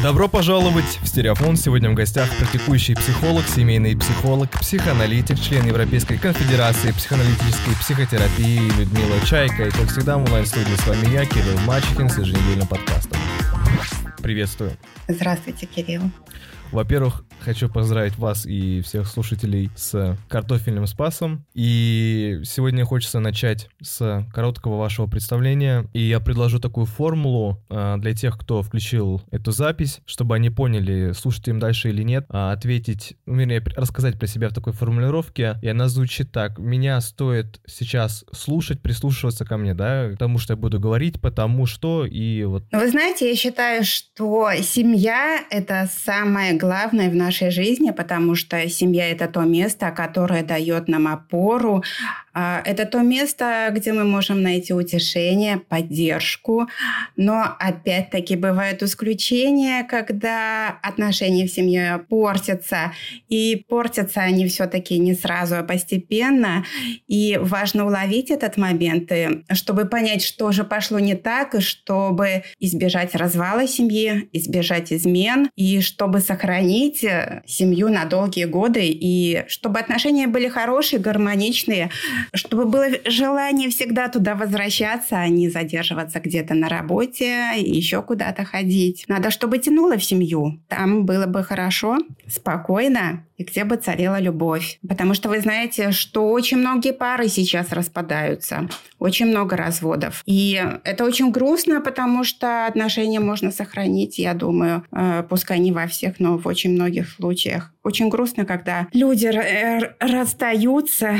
Добро пожаловать в Стереофон. Сегодня в гостях практикующий психолог, семейный психолог, психоаналитик, член Европейской конфедерации психоаналитической психотерапии Людмила Чайка. И, как всегда, в онлайн-студии с вами я, Кирилл Мачехин, с еженедельным подкастом. Приветствую. Здравствуйте, Кирилл. Во-первых, хочу поздравить вас и всех слушателей с картофельным спасом. И сегодня хочется начать с короткого вашего представления. И я предложу такую формулу а, для тех, кто включил эту запись, чтобы они поняли, слушать им дальше или нет, а ответить, ну, вернее, рассказать про себя в такой формулировке. И она звучит так. Меня стоит сейчас слушать, прислушиваться ко мне, да, потому что я буду говорить, потому что и вот... Ну, вы знаете, я считаю, что семья — это самое главное в нашей жизни, потому что семья – это то место, которое дает нам опору, а, это то место, где мы можем найти утешение, поддержку. Но опять-таки бывают исключения, когда отношения в семье портятся. И портятся они все-таки не сразу, а постепенно. И важно уловить этот момент, чтобы понять, что же пошло не так, и чтобы избежать развала семьи, избежать измен, и чтобы сохранить семью на долгие годы, и чтобы отношения были хорошие, гармоничные, чтобы было желание всегда туда возвращаться, а не задерживаться где-то на работе еще куда-то ходить. Надо, чтобы тянуло в семью. Там было бы хорошо, спокойно, и где бы царила любовь. Потому что вы знаете, что очень многие пары сейчас распадаются, очень много разводов. И это очень грустно, потому что отношения можно сохранить, я думаю, э, пускай не во всех, но в очень многих случаях. Очень грустно, когда люди расстаются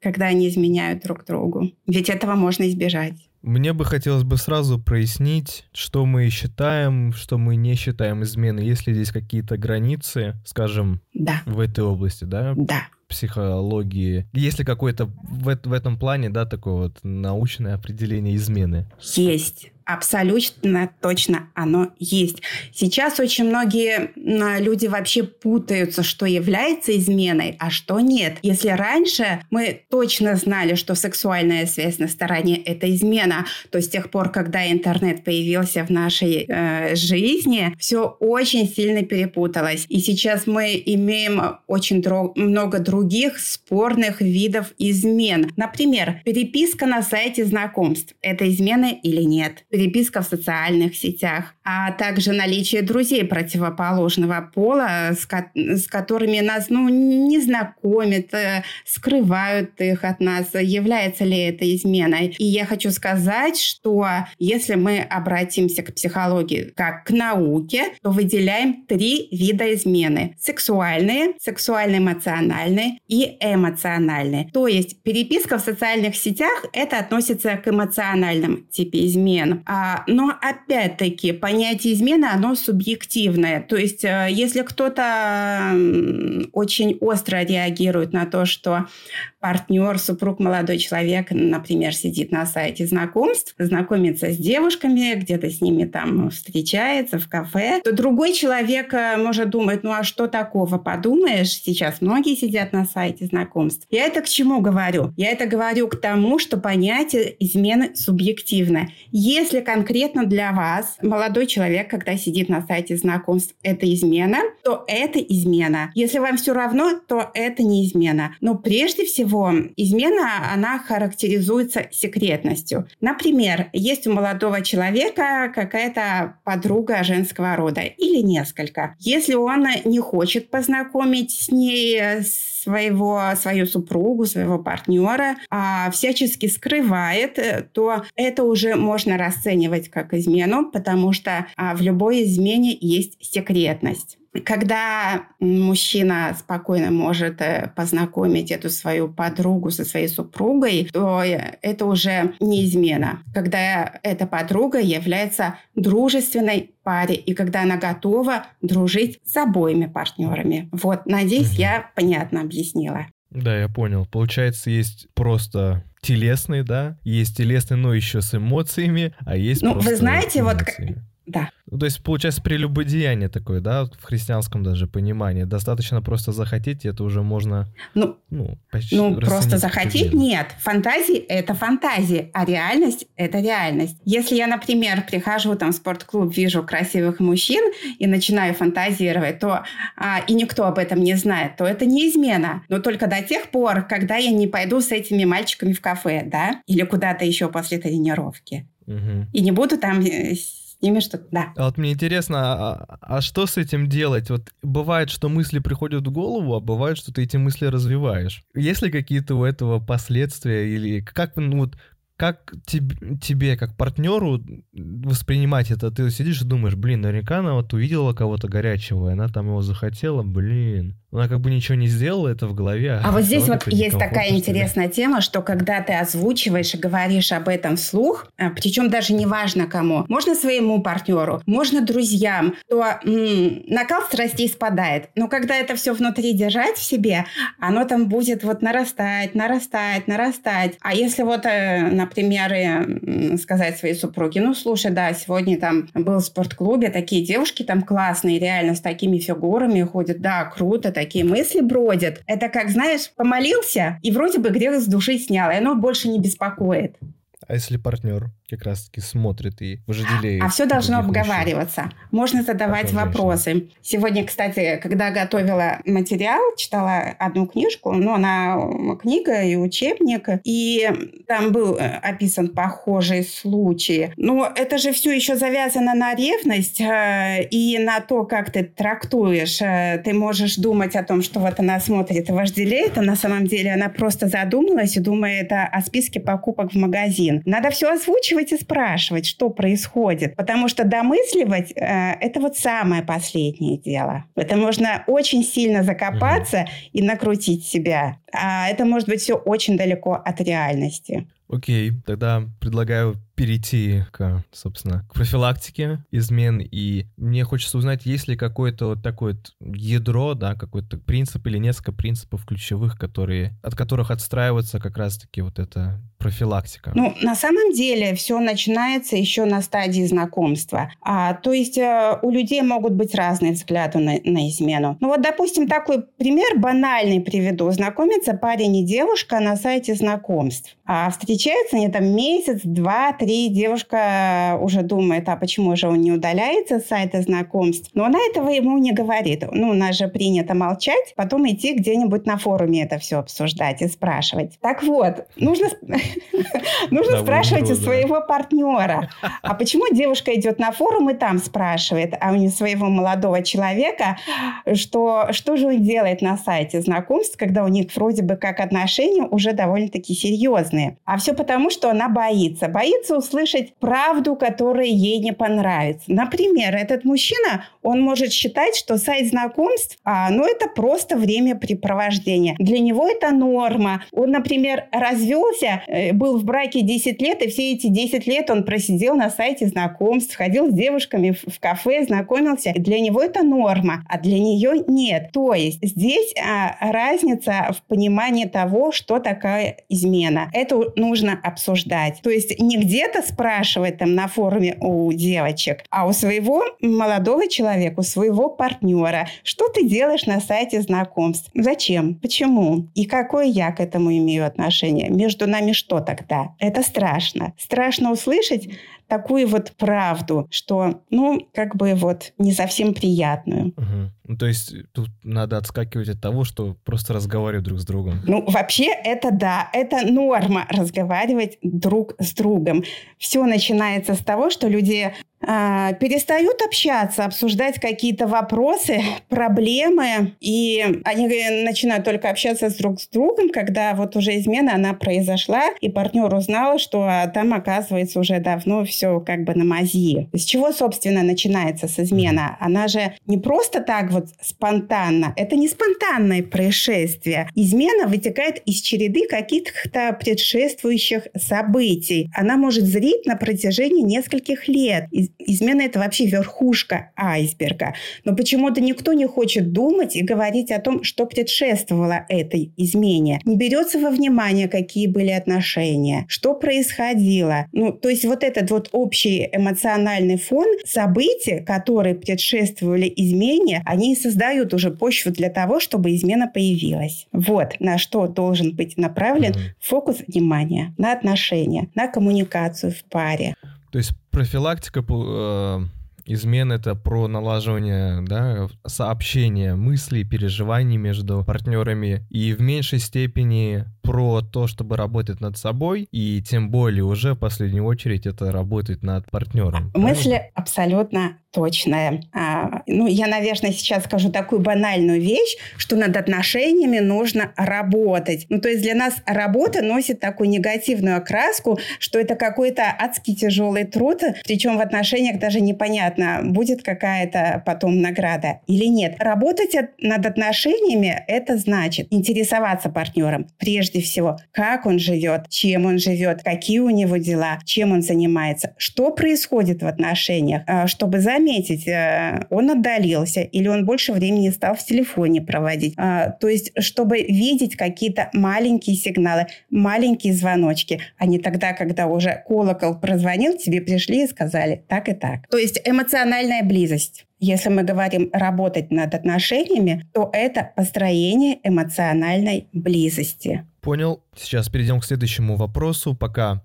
когда они изменяют друг другу. Ведь этого можно избежать. Мне бы хотелось бы сразу прояснить, что мы считаем, что мы не считаем изменой. Есть здесь какие-то границы, скажем, да. в этой области, да? Да психологии. Есть ли какое-то в, в этом плане, да, такое вот научное определение измены? Есть абсолютно точно оно есть. Сейчас очень многие люди вообще путаются, что является изменой, а что нет. Если раньше мы точно знали, что сексуальная связь на стороне – это измена, то с тех пор, когда интернет появился в нашей э, жизни, все очень сильно перепуталось. И сейчас мы имеем очень дро- много других спорных видов измен. Например, переписка на сайте знакомств – это измена или нет? Переписка в социальных сетях, а также наличие друзей противоположного пола, с, ко- с которыми нас ну, не знакомят, э, скрывают их от нас, является ли это изменой. И я хочу сказать, что если мы обратимся к психологии как к науке, то выделяем три вида измены. Сексуальные, сексуально-эмоциональные и эмоциональные. То есть переписка в социальных сетях это относится к эмоциональным типе измен. А, но опять-таки понятие измены, оно субъективное. То есть э, если кто-то очень остро реагирует на то, что партнер, супруг, молодой человек, например, сидит на сайте знакомств, знакомится с девушками, где-то с ними там встречается в кафе, то другой человек э, может думать, ну а что такого, подумаешь, сейчас многие сидят на сайте знакомств. Я это к чему говорю? Я это говорю к тому, что понятие измены субъективно. Если конкретно для вас молодой человек, когда сидит на сайте знакомств, это измена, то это измена. Если вам все равно, то это не измена. Но прежде всего всего, измена, она характеризуется секретностью. Например, есть у молодого человека какая-то подруга женского рода или несколько. Если он не хочет познакомить с ней своего, свою супругу, своего партнера, а всячески скрывает, то это уже можно расценивать как измену, потому что а, в любой измене есть секретность. Когда мужчина спокойно может э, познакомить эту свою подругу со своей супругой, то это уже не измена. Когда эта подруга является дружественной паре и когда она готова дружить с обоими партнерами. Вот, надеюсь, я понятно объяснила. Да, я понял. Получается, есть просто телесный, да, есть телесный, но еще с эмоциями, а есть ну, просто вы знаете, эмоции. вот да. Ну, то есть, получается, прелюбодеяние такое, да, в христианском даже понимании. Достаточно просто захотеть, это уже можно, ну, ну, почти Ну, просто захотеть нет. Фантазии — это фантазии, а реальность — это реальность. Если я, например, прихожу там в спортклуб, вижу красивых мужчин и начинаю фантазировать, то а, и никто об этом не знает, то это не измена. Но только до тех пор, когда я не пойду с этими мальчиками в кафе, да, или куда-то еще после тренировки. Угу. И не буду там ними что-то, да. А вот мне интересно, а, а что с этим делать? Вот бывает, что мысли приходят в голову, а бывает, что ты эти мысли развиваешь. Есть ли какие-то у этого последствия или как, ну вот, как тебе, тебе, как партнеру, воспринимать это? Ты сидишь и думаешь, блин, наверняка она вот увидела кого-то горячего, и она там его захотела, блин. Она как бы ничего не сделала, это в голове. А, а вот здесь вот есть такая интересная тема, что когда ты озвучиваешь и говоришь об этом вслух, а, причем даже не важно кому, можно своему партнеру, можно друзьям, то м- накал страстей спадает. Но когда это все внутри держать в себе, оно там будет вот нарастать, нарастать, нарастать. А если вот, э, например, сказать своей супруге, ну, слушай, да, сегодня там был в спортклубе, такие девушки там классные, реально с такими фигурами ходят, да, круто, такие мысли бродят. Это как, знаешь, помолился, и вроде бы грех с души снял, и оно больше не беспокоит. А если партнер как раз-таки смотрит и вожделеет? А все должно обговариваться. Мужчин. Можно задавать Потом вопросы. Женщина. Сегодня, кстати, когда готовила материал, читала одну книжку, ну, она книга и учебник, и там был э, описан похожий случай. Но это же все еще завязано на ревность э, и на то, как ты трактуешь. Э, ты можешь думать о том, что вот она смотрит и вожделеет, а на самом деле она просто задумалась и думает о списке покупок в магазин. Надо все озвучивать и спрашивать, что происходит. Потому что домысливать э, это вот самое последнее дело. Это можно очень сильно закопаться угу. и накрутить себя. А это может быть все очень далеко от реальности. Окей, тогда предлагаю перейти к, собственно, к профилактике измен. И мне хочется узнать, есть ли какое-то вот такое вот ядро, да, какой-то принцип или несколько принципов ключевых, которые, от которых отстраивается как раз-таки вот эта профилактика? Ну, на самом деле все начинается еще на стадии знакомства. А, то есть э, у людей могут быть разные взгляды на, на измену. Ну вот, допустим, такой пример банальный приведу. Знакомится парень и девушка на сайте знакомств. А встречаются они там месяц, два, три. Девушка уже думает, а почему же он не удаляется с сайта знакомств? Но она этого ему не говорит. Ну, у нас же принято молчать, потом идти где-нибудь на форуме это все обсуждать и спрашивать. Так вот, нужно Нужно спрашивать у своего партнера. А почему девушка идет на форум и там спрашивает, а у нее своего молодого человека, что, что же он делает на сайте знакомств, когда у них вроде бы как отношения уже довольно-таки серьезные. А все потому, что она боится. Боится услышать правду, которая ей не понравится. Например, этот мужчина, он может считать, что сайт знакомств, а, ну, это просто времяпрепровождение. Для него это норма. Он, например, развелся, э, был в браке 10 лет, и все эти 10 лет он просидел на сайте знакомств, ходил с девушками в, кафе, знакомился. Для него это норма, а для нее нет. То есть здесь а, разница в понимании того, что такая измена. Это нужно обсуждать. То есть не где-то спрашивать там на форуме у девочек, а у своего молодого человека, у своего партнера, что ты делаешь на сайте знакомств? Зачем? Почему? И какое я к этому имею отношение? Между нами что тогда? Это страшно. Страшно услышать такую вот правду, что, ну, как бы вот не совсем приятную. Угу. Ну, то есть тут надо отскакивать от того, что просто разговаривать друг с другом. Ну, вообще это да, это норма разговаривать друг с другом. Все начинается с того, что люди перестают общаться, обсуждать какие-то вопросы, проблемы, и они начинают только общаться с друг с другом, когда вот уже измена, она произошла, и партнер узнал, что там, оказывается, уже давно все как бы на мази. С чего, собственно, начинается с измена? Она же не просто так вот спонтанно, это не спонтанное происшествие. Измена вытекает из череды каких-то предшествующих событий. Она может зрить на протяжении нескольких лет. Измена – это вообще верхушка айсберга. Но почему-то никто не хочет думать и говорить о том, что предшествовало этой измене. Не берется во внимание, какие были отношения, что происходило. Ну, то есть вот этот вот общий эмоциональный фон, события, которые предшествовали измене, они создают уже почву для того, чтобы измена появилась. Вот на что должен быть направлен фокус внимания на отношения, на коммуникацию в паре. То есть профилактика э, измен это про налаживание да, сообщения, мыслей, переживаний между партнерами и в меньшей степени про то, чтобы работать над собой, и тем более уже в последнюю очередь это работать над партнером. Мысли правильно? абсолютно точная. А, ну, я, наверное, сейчас скажу такую банальную вещь, что над отношениями нужно работать. Ну, то есть для нас работа носит такую негативную окраску, что это какой-то адский тяжелый труд, причем в отношениях даже непонятно, будет какая-то потом награда или нет. Работать над отношениями – это значит интересоваться партнером прежде всего, как он живет, чем он живет, какие у него дела, чем он занимается, что происходит в отношениях, а, чтобы заметить заметить, э, он отдалился или он больше времени стал в телефоне проводить. А, то есть, чтобы видеть какие-то маленькие сигналы, маленькие звоночки, а не тогда, когда уже колокол прозвонил, тебе пришли и сказали так и так. То есть эмоциональная близость. Если мы говорим работать над отношениями, то это построение эмоциональной близости. Понял. Сейчас перейдем к следующему вопросу. Пока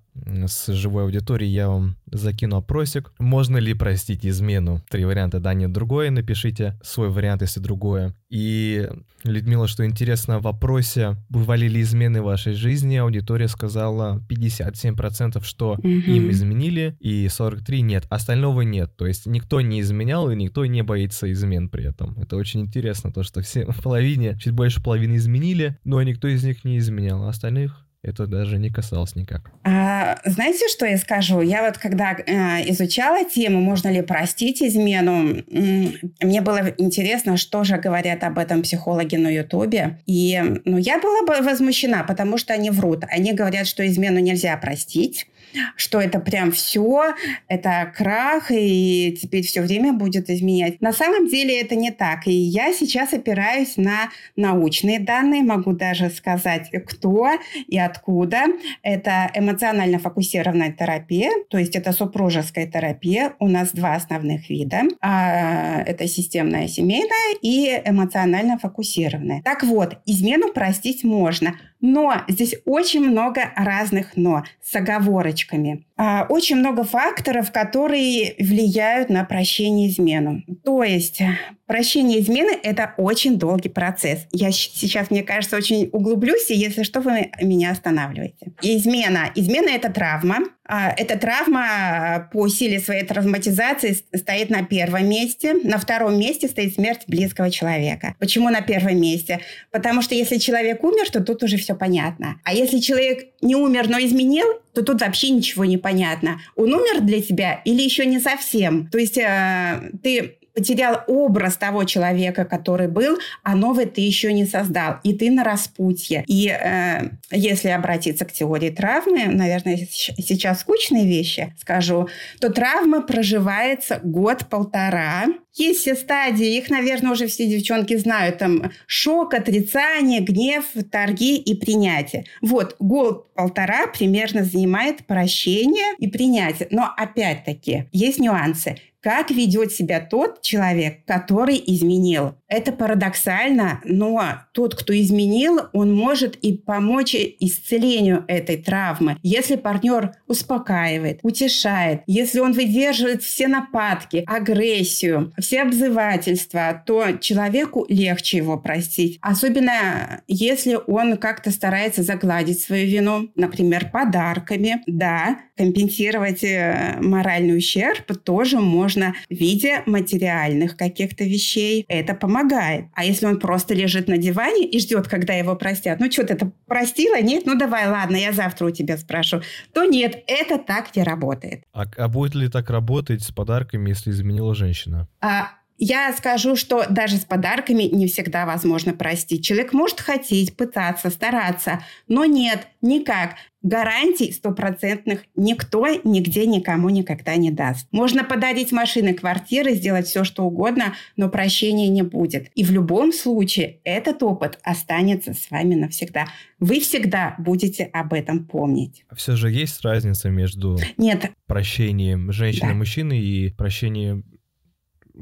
с живой аудиторией я вам закину опросик. Можно ли простить измену? Три варианта, да, нет, другое. Напишите свой вариант, если другое. И, Людмила, что интересно, в вопросе, бывали ли измены в вашей жизни, аудитория сказала 57%, что угу. им изменили, и 43% нет. Остального нет. То есть никто не изменял, и никто не боится измен при этом. Это очень интересно, то, что все в половине, чуть больше половины изменили, но никто из них не изменял, а остальных это даже не касалось никак. А, знаете, что я скажу? Я вот когда э, изучала тему, можно ли простить измену, мне было интересно, что же говорят об этом психологи на Ютубе. И ну, я была бы возмущена, потому что они врут. Они говорят, что измену нельзя простить что это прям все, это крах, и теперь все время будет изменять. На самом деле это не так. И я сейчас опираюсь на научные данные, могу даже сказать, кто и откуда. Это эмоционально фокусированная терапия, то есть это супружеская терапия. У нас два основных вида. А, это системная семейная и эмоционально фокусированная. Так вот, измену простить можно – но здесь очень много разных «но» с оговорочками. А, очень много факторов, которые влияют на прощение измену. То есть прощение измены – это очень долгий процесс. Я сейчас, мне кажется, очень углублюсь, и если что, вы меня останавливаете. Измена. Измена – это травма. А, эта травма по силе своей травматизации стоит на первом месте. На втором месте стоит смерть близкого человека. Почему на первом месте? Потому что если человек умер, то тут уже все понятно. А если человек не умер, но изменил, то тут вообще ничего не понятно. Он умер для тебя или еще не совсем? То есть э, ты потерял образ того человека, который был, а новый ты еще не создал, и ты на распутье. И э, если обратиться к теории травмы, наверное, сейчас скучные вещи скажу, то травма проживается год-полтора. Есть все стадии, их, наверное, уже все девчонки знают. Там шок, отрицание, гнев, торги и принятие. Вот, год-полтора примерно занимает прощение и принятие. Но опять-таки есть нюансы как ведет себя тот человек, который изменил. Это парадоксально, но тот, кто изменил, он может и помочь исцелению этой травмы. Если партнер успокаивает, утешает, если он выдерживает все нападки, агрессию, все обзывательства, то человеку легче его простить. Особенно если он как-то старается загладить свою вину, например, подарками. Да, компенсировать э, моральный ущерб тоже можно в виде материальных каких-то вещей. Это помогает. А если он просто лежит на диване и ждет, когда его простят, ну что ты это простила? Нет? Ну давай, ладно, я завтра у тебя спрошу. То нет, это так не работает. А, а будет ли так работать с подарками, если изменила женщина? А, Я скажу, что даже с подарками не всегда возможно простить. Человек может хотеть, пытаться, стараться, но нет, никак. Гарантий стопроцентных никто нигде никому никогда не даст. Можно подарить машины, квартиры, сделать все, что угодно, но прощения не будет. И в любом случае этот опыт останется с вами навсегда. Вы всегда будете об этом помнить. Все же есть разница между Нет. прощением женщины да. мужчины и прощением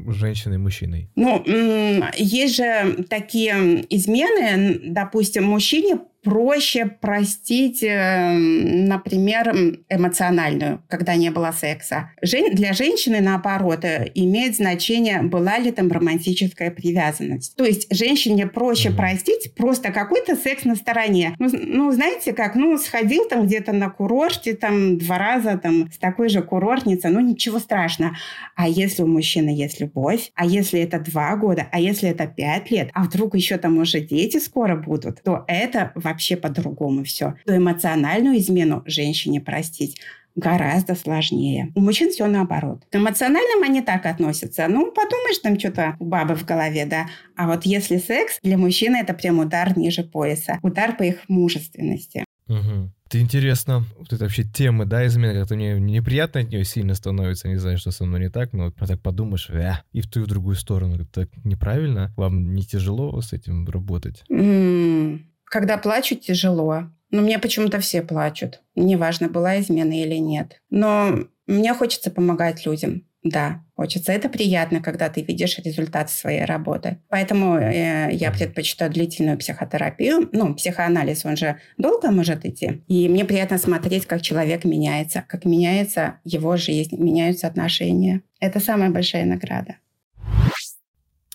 женщиной и мужчиной? Ну, есть же такие измены, допустим, мужчине проще простить, эм, например, эмоциональную, когда не было секса. Для женщины, наоборот, э, имеет значение, была ли там романтическая привязанность. То есть женщине проще mm-hmm. простить просто какой-то секс на стороне. Ну, ну, знаете как, ну, сходил там где-то на курорте там два раза там с такой же курортницей, ну, ничего страшного. А если у мужчины есть любовь, а если это два года, а если это пять лет, а вдруг еще там уже дети скоро будут, то это вообще вообще по-другому все. То эмоциональную измену женщине простить гораздо сложнее. У мужчин все наоборот. К эмоциональным они так относятся. Ну, подумаешь, там что-то у бабы в голове, да. А вот если секс, для мужчины это прям удар ниже пояса. Удар по их мужественности. Угу. Это интересно. Вот это вообще темы, да, измены, как-то мне неприятно от нее сильно становится. Не знаю, что со мной не так, но вот так подумаешь, э, и в ту, и в другую сторону. Это неправильно. Вам не тяжело с этим работать? Mm, когда плачут, тяжело. Но мне почему-то все плачут. Неважно, была измена или нет. Но мне хочется помогать людям. Да, хочется. Это приятно, когда ты видишь результат своей работы. Поэтому э, я предпочитаю длительную психотерапию. Ну, психоанализ, он же долго может идти. И мне приятно смотреть, как человек меняется, как меняется его жизнь, меняются отношения. Это самая большая награда.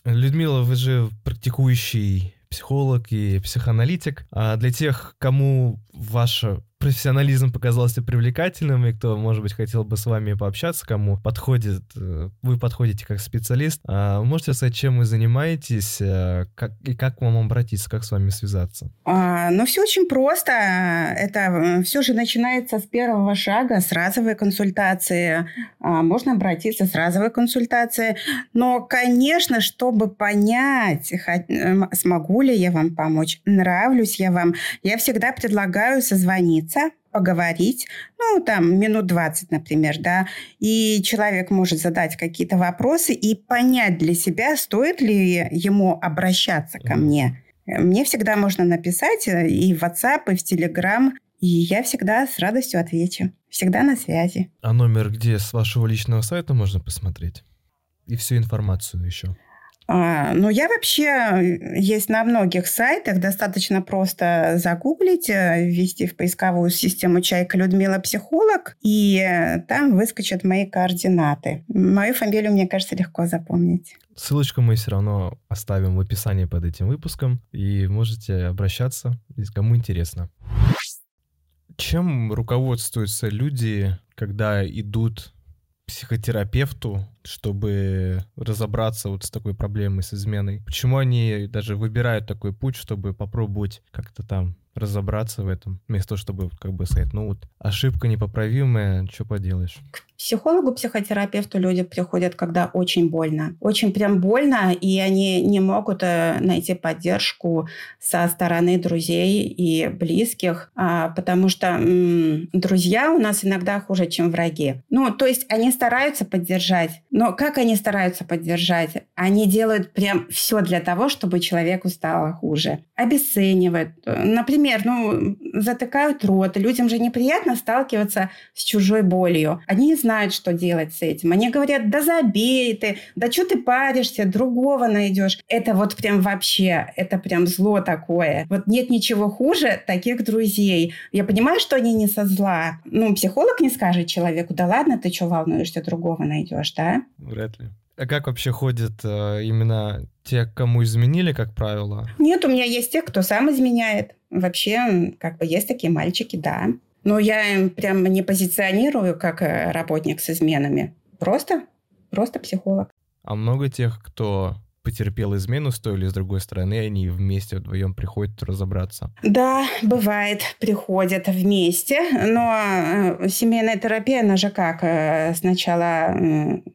Людмила, вы же практикующий психолог и психоаналитик. А для тех, кому ваше профессионализм показался привлекательным, и кто, может быть, хотел бы с вами пообщаться, кому подходит, э, вы подходите как специалист, а можете сказать, чем вы занимаетесь, э, как, и как к вам обратиться, как с вами связаться? А, ну, все очень просто. Это все же начинается с первого шага, с разовой консультации. А, можно обратиться с разовой консультацией. Но, конечно, чтобы понять, смогу ли я вам помочь, нравлюсь я вам, я всегда предлагаю созвониться созвониться, поговорить, ну, там, минут 20, например, да, и человек может задать какие-то вопросы и понять для себя, стоит ли ему обращаться ко мне. Мне всегда можно написать э, и в WhatsApp, и в Telegram, и я всегда с радостью отвечу. Всегда на связи. А номер где с вашего личного сайта можно посмотреть? И всю информацию еще. А, ну, я вообще э, есть на многих сайтах. Достаточно просто загуглить, э, ввести в поисковую систему «Чайка Людмила Психолог», и э, там выскочат мои координаты. Мою фамилию, мне кажется, легко запомнить. Ссылочку мы все равно оставим в описании под этим выпуском, и можете обращаться, если кому интересно. Чем руководствуются люди, когда идут психотерапевту, чтобы разобраться вот с такой проблемой, с изменой? Почему они даже выбирают такой путь, чтобы попробовать как-то там разобраться в этом, вместо того, чтобы как бы сказать, ну вот ошибка непоправимая, что поделаешь? психологу, психотерапевту люди приходят, когда очень больно. Очень прям больно, и они не могут э, найти поддержку со стороны друзей и близких, а, потому что м, друзья у нас иногда хуже, чем враги. Ну, то есть они стараются поддержать, но как они стараются поддержать? Они делают прям все для того, чтобы человеку стало хуже. Обесценивают. Например, ну, затыкают рот. Людям же неприятно сталкиваться с чужой болью. Они не знают, что делать с этим. Они говорят, да забей ты, да что ты паришься, другого найдешь. Это вот прям вообще, это прям зло такое. Вот нет ничего хуже таких друзей. Я понимаю, что они не со зла. Ну, психолог не скажет человеку, да ладно, ты что волнуешься, другого найдешь, да? Вряд ли. А как вообще ходят э, именно те, кому изменили, как правило? Нет, у меня есть те, кто сам изменяет. Вообще, как бы есть такие мальчики, да. Но я им прям не позиционирую как э, работник с изменами. Просто, просто психолог. А много тех, кто потерпел измену с той или с другой стороны, они вместе вдвоем приходят разобраться? Да, бывает, приходят вместе, но э, семейная терапия, она же как, э, сначала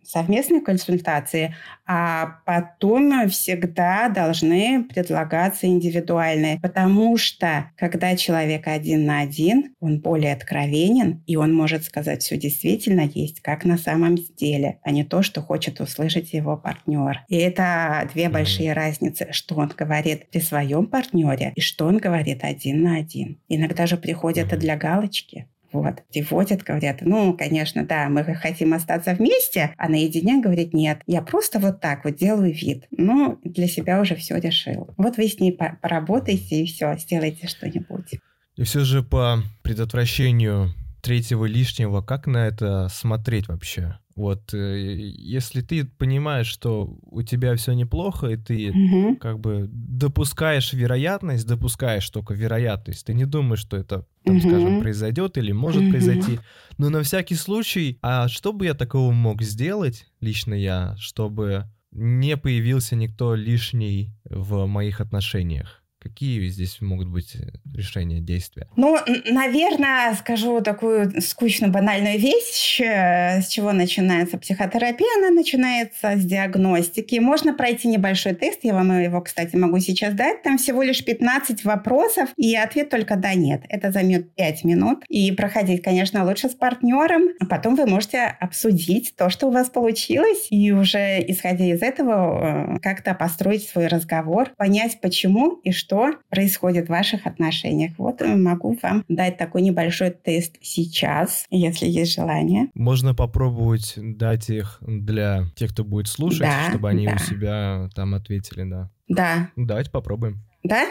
совместные консультации, а потом всегда должны предлагаться индивидуальные, потому что когда человек один на один, он более откровенен, и он может сказать все действительно есть, как на самом деле, а не то, что хочет услышать его партнер. И это две большие разницы, что он говорит при своем партнере и что он говорит один на один. Иногда же приходят и для галочки. Вот, приводят, говорят, ну, конечно, да, мы хотим остаться вместе, а наедине говорит, нет, я просто вот так вот делаю вид. Ну, для себя уже все решил. Вот вы с ней поработаете и все, сделайте что-нибудь. И все же по предотвращению третьего лишнего, как на это смотреть вообще? Вот, э, если ты понимаешь, что у тебя все неплохо, и ты угу. как бы допускаешь вероятность, допускаешь только вероятность, ты не думаешь, что это, там, угу. скажем, произойдет или может угу. произойти, но на всякий случай, а что бы я такого мог сделать, лично я, чтобы не появился никто лишний в моих отношениях? Какие здесь могут быть э, решения, действия? Ну, наверное, скажу такую скучно банальную вещь. Э, с чего начинается психотерапия? Она начинается с диагностики. Можно пройти небольшой тест, я вам его, кстати, могу сейчас дать. Там всего лишь 15 вопросов, и ответ только «да-нет». Это займет 5 минут. И проходить, конечно, лучше с партнером. А потом вы можете обсудить то, что у вас получилось, и уже, исходя из этого, э, как-то построить свой разговор, понять, почему и что что происходит в ваших отношениях. Вот могу вам дать такой небольшой тест сейчас, если есть желание. Можно попробовать дать их для тех, кто будет слушать, да, чтобы они да. у себя там ответили, да. Да. Давайте попробуем. Да?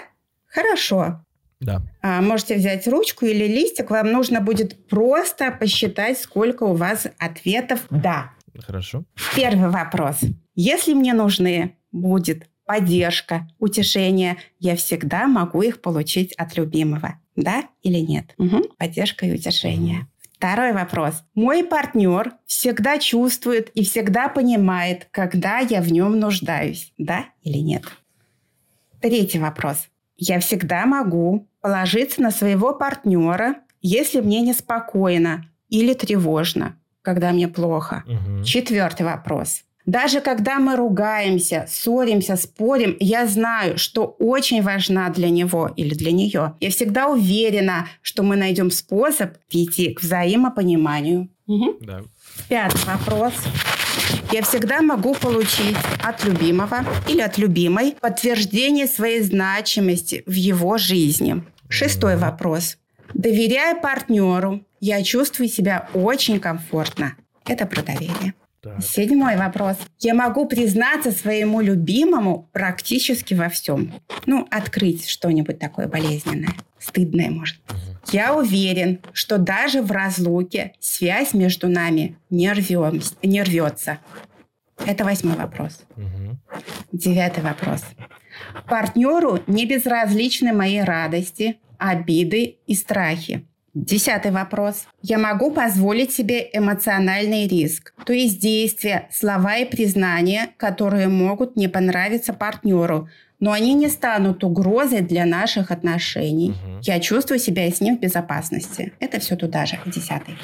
Хорошо. Да. А, можете взять ручку или листик. Вам нужно будет просто посчитать, сколько у вас ответов «да». Хорошо. Первый вопрос. Если мне нужны будет поддержка, утешение, я всегда могу их получить от любимого. Да или нет? Угу. Поддержка и утешение. Второй вопрос. Мой партнер всегда чувствует и всегда понимает, когда я в нем нуждаюсь. Да или нет? Третий вопрос. Я всегда могу положиться на своего партнера, если мне неспокойно или тревожно, когда мне плохо. Угу. Четвертый вопрос. Даже когда мы ругаемся, ссоримся, спорим, я знаю, что очень важна для него или для нее. Я всегда уверена, что мы найдем способ прийти к взаимопониманию. Угу. Да. Пятый вопрос. Я всегда могу получить от любимого или от любимой подтверждение своей значимости в его жизни. Шестой вопрос. Доверяя партнеру, я чувствую себя очень комфортно. Это про доверие. Так. Седьмой вопрос. Я могу признаться своему любимому практически во всем. Ну, открыть что-нибудь такое болезненное, стыдное, может. Угу. Я уверен, что даже в разлуке связь между нами не, рвем, не рвется. Это восьмой вопрос. Угу. Девятый вопрос. Партнеру не безразличны мои радости, обиды и страхи. Десятый вопрос. Я могу позволить себе эмоциональный риск, то есть действия, слова и признания, которые могут не понравиться партнеру, но они не станут угрозой для наших отношений. Угу. Я чувствую себя с ним в безопасности. Это все туда же, десятый.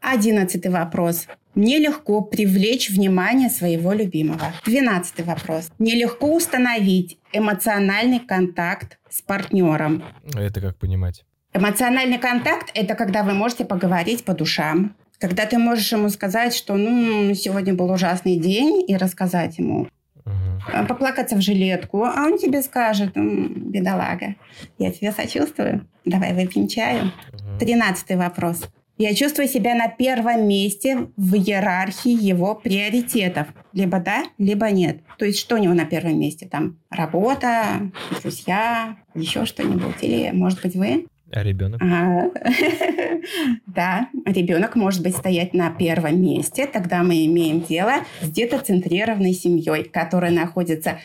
Одиннадцатый вопрос. Мне легко привлечь внимание своего любимого. Двенадцатый вопрос. Мне легко установить эмоциональный контакт с партнером. Это как понимать? Эмоциональный контакт – это когда вы можете поговорить по душам. Когда ты можешь ему сказать, что ну, сегодня был ужасный день, и рассказать ему. Uh-huh. Поплакаться в жилетку, а он тебе скажет, бедолага, я тебя сочувствую, давай выпьем чаю. Тринадцатый uh-huh. вопрос. Я чувствую себя на первом месте в иерархии его приоритетов. Либо да, либо нет. То есть что у него на первом месте? Там работа, друзья, еще что-нибудь. Или, может быть, вы? А ребенок? А, да, ребенок может быть стоять на первом месте. Тогда мы имеем дело с детоцентрированной семьей, которая находится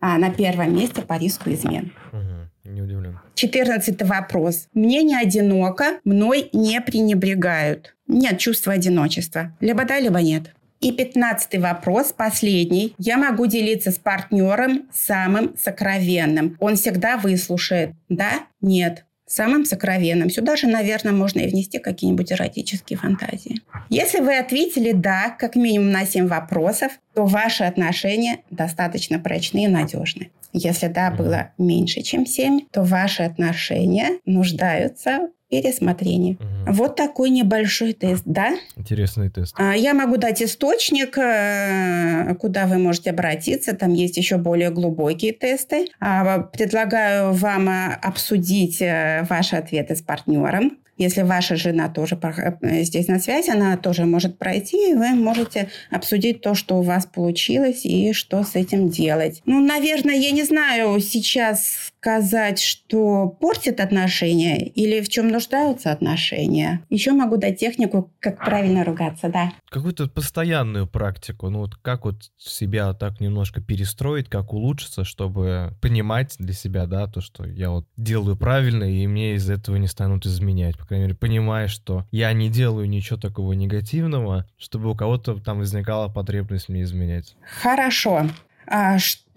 а, на первом месте по риску измен. Не удивлен. Четырнадцатый вопрос. Мне не одиноко, мной не пренебрегают. Нет чувства одиночества. Либо да, либо нет. И пятнадцатый вопрос, последний. Я могу делиться с партнером самым сокровенным. Он всегда выслушает. Да? Нет самым сокровенным. Сюда же, наверное, можно и внести какие-нибудь эротические фантазии. Если вы ответили «да» как минимум на 7 вопросов, то ваши отношения достаточно прочные и надежны. Если «да» было меньше, чем 7, то ваши отношения нуждаются пересмотрении. Угу. Вот такой небольшой тест, да? Интересный тест. А, я могу дать источник, э, куда вы можете обратиться. Там есть еще более глубокие тесты. А, предлагаю вам э, обсудить э, ваши ответы с партнером. Если ваша жена тоже э, здесь на связи, она тоже может пройти, и вы можете обсудить то, что у вас получилось, и что с этим делать. Ну, наверное, я не знаю сейчас сказать, что портит отношения или в чем нуждаются отношения. Еще могу дать технику, как правильно ругаться, да. Какую-то постоянную практику, ну вот как вот себя так немножко перестроить, как улучшиться, чтобы понимать для себя, да, то, что я вот делаю правильно, и мне из этого не станут изменять по крайней мере, понимая, что я не делаю ничего такого негативного, чтобы у кого-то там возникала потребность мне изменять. Хорошо. А что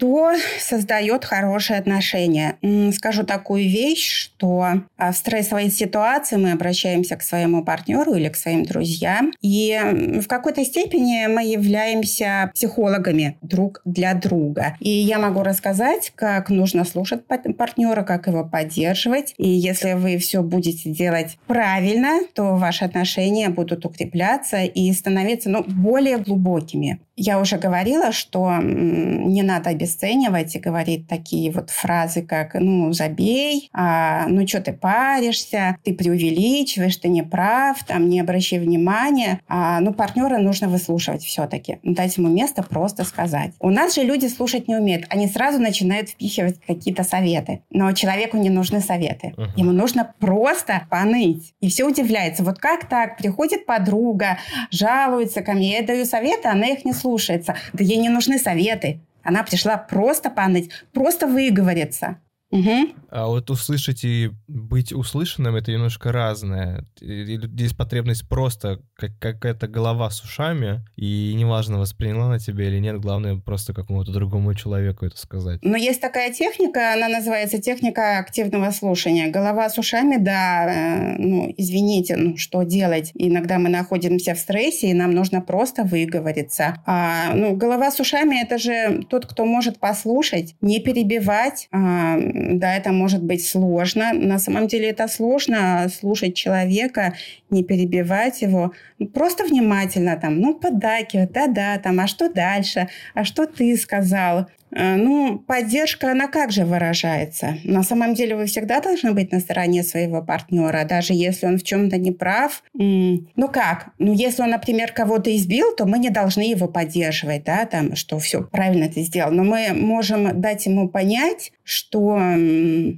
создает хорошие отношения? Скажу такую вещь, что а, в стрессовой ситуации мы обращаемся к своему партнеру или к своим друзьям, и в какой-то степени мы являемся психологами друг для друга. И я могу рассказать, как нужно слушать партнера, как его поддерживать. И если вы все будете делать правильно, то ваши отношения будут укрепляться и становиться ну, более глубокими. Я уже говорила, что не надо обесценивать и говорить такие вот фразы, как «ну, забей», а, «ну, что ты паришься», «ты преувеличиваешь», «ты не прав», там, «не обращай внимания». А, ну, партнера нужно выслушивать все-таки. Дать ему место просто сказать. У нас же люди слушать не умеют. Они сразу начинают впихивать какие-то советы. Но человеку не нужны советы. Uh-huh. Ему нужно просто поныть. И все удивляется. Вот как так? Приходит подруга, жалуется ко мне, я даю советы, она их не слушает слушается. Да ей не нужны советы. Она пришла просто поныть, просто выговориться. Угу. А вот услышать и быть услышанным это немножко разное. Здесь потребность просто как какая-то голова с ушами, и неважно, восприняла на тебя или нет, главное просто какому-то другому человеку это сказать. Но есть такая техника, она называется техника активного слушания. Голова с ушами, да, э, ну, извините, ну, что делать? Иногда мы находимся в стрессе, и нам нужно просто выговориться. А, ну, голова с ушами – это же тот, кто может послушать, не перебивать, а, да, это может быть сложно. На самом деле это сложно слушать человека, не перебивать его. Просто внимательно там, ну, поддакивать, да-да, там, а что дальше, а что ты сказал. Э, ну, поддержка, она как же выражается? На самом деле вы всегда должны быть на стороне своего партнера, даже если он в чем-то не прав. Ну как? Ну, если он, например, кого-то избил, то мы не должны его поддерживать, да, там, что все, правильно ты сделал. Но мы можем дать ему понять, что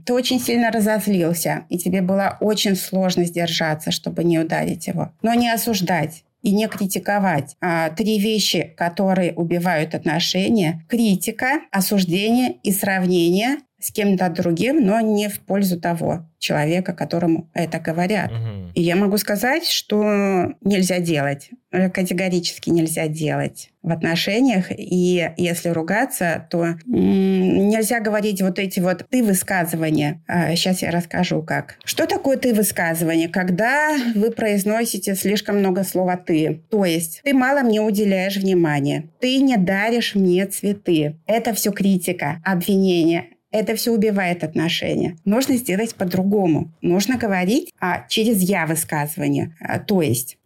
ты очень сильно разозлился, и тебе было очень сложно сдержаться, чтобы не ударить его. Но не осуждать и не критиковать. А, три вещи, которые убивают отношения. Критика, осуждение и сравнение с кем-то другим, но не в пользу того человека, которому это говорят. Угу. И я могу сказать, что нельзя делать. Категорически нельзя делать в отношениях. И если ругаться, то нельзя говорить вот эти вот ты высказывания. Сейчас а, я расскажу, как. Что такое ты высказывание? Когда вы произносите слишком много слова ты. То есть ты мало мне уделяешь внимания. Ты не даришь мне цветы. Это все критика, обвинение это все убивает отношения. Нужно сделать по-другому. Нужно говорить а, через «я» высказывание. А, то есть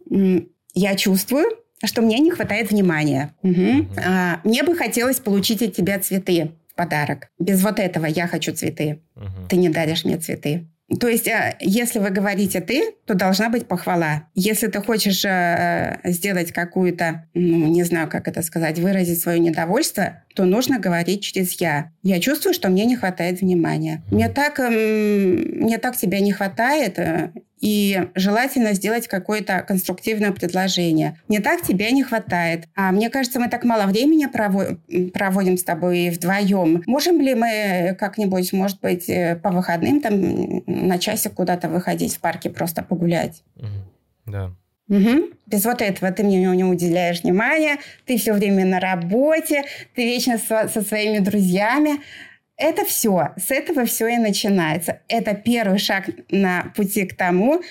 я чувствую, что мне не хватает внимания. Угу. А, мне бы хотелось получить от тебя цветы в подарок. Без вот этого я хочу цветы. Угу. Ты не даришь мне цветы. То есть, а, если вы говорите ты, то должна быть похвала. Если ты хочешь э, сделать какую-то, ну, не знаю, как это сказать, выразить свое недовольство, то нужно говорить через я. Я чувствую, что мне не хватает внимания. Мне так, мне так тебя не хватает, э, и желательно сделать какое-то конструктивное предложение. Мне так тебя не хватает. А мне кажется, мы так мало времени проводим с тобой вдвоем. Можем ли мы как-нибудь, может быть, э, по выходным там на часик куда-то выходить в парке просто погулять? Да. Угу. Без вот этого ты мне не уделяешь внимания, ты все время на работе, ты вечно со, со своими друзьями. Это все, с этого все и начинается. Это первый шаг на пути к тому,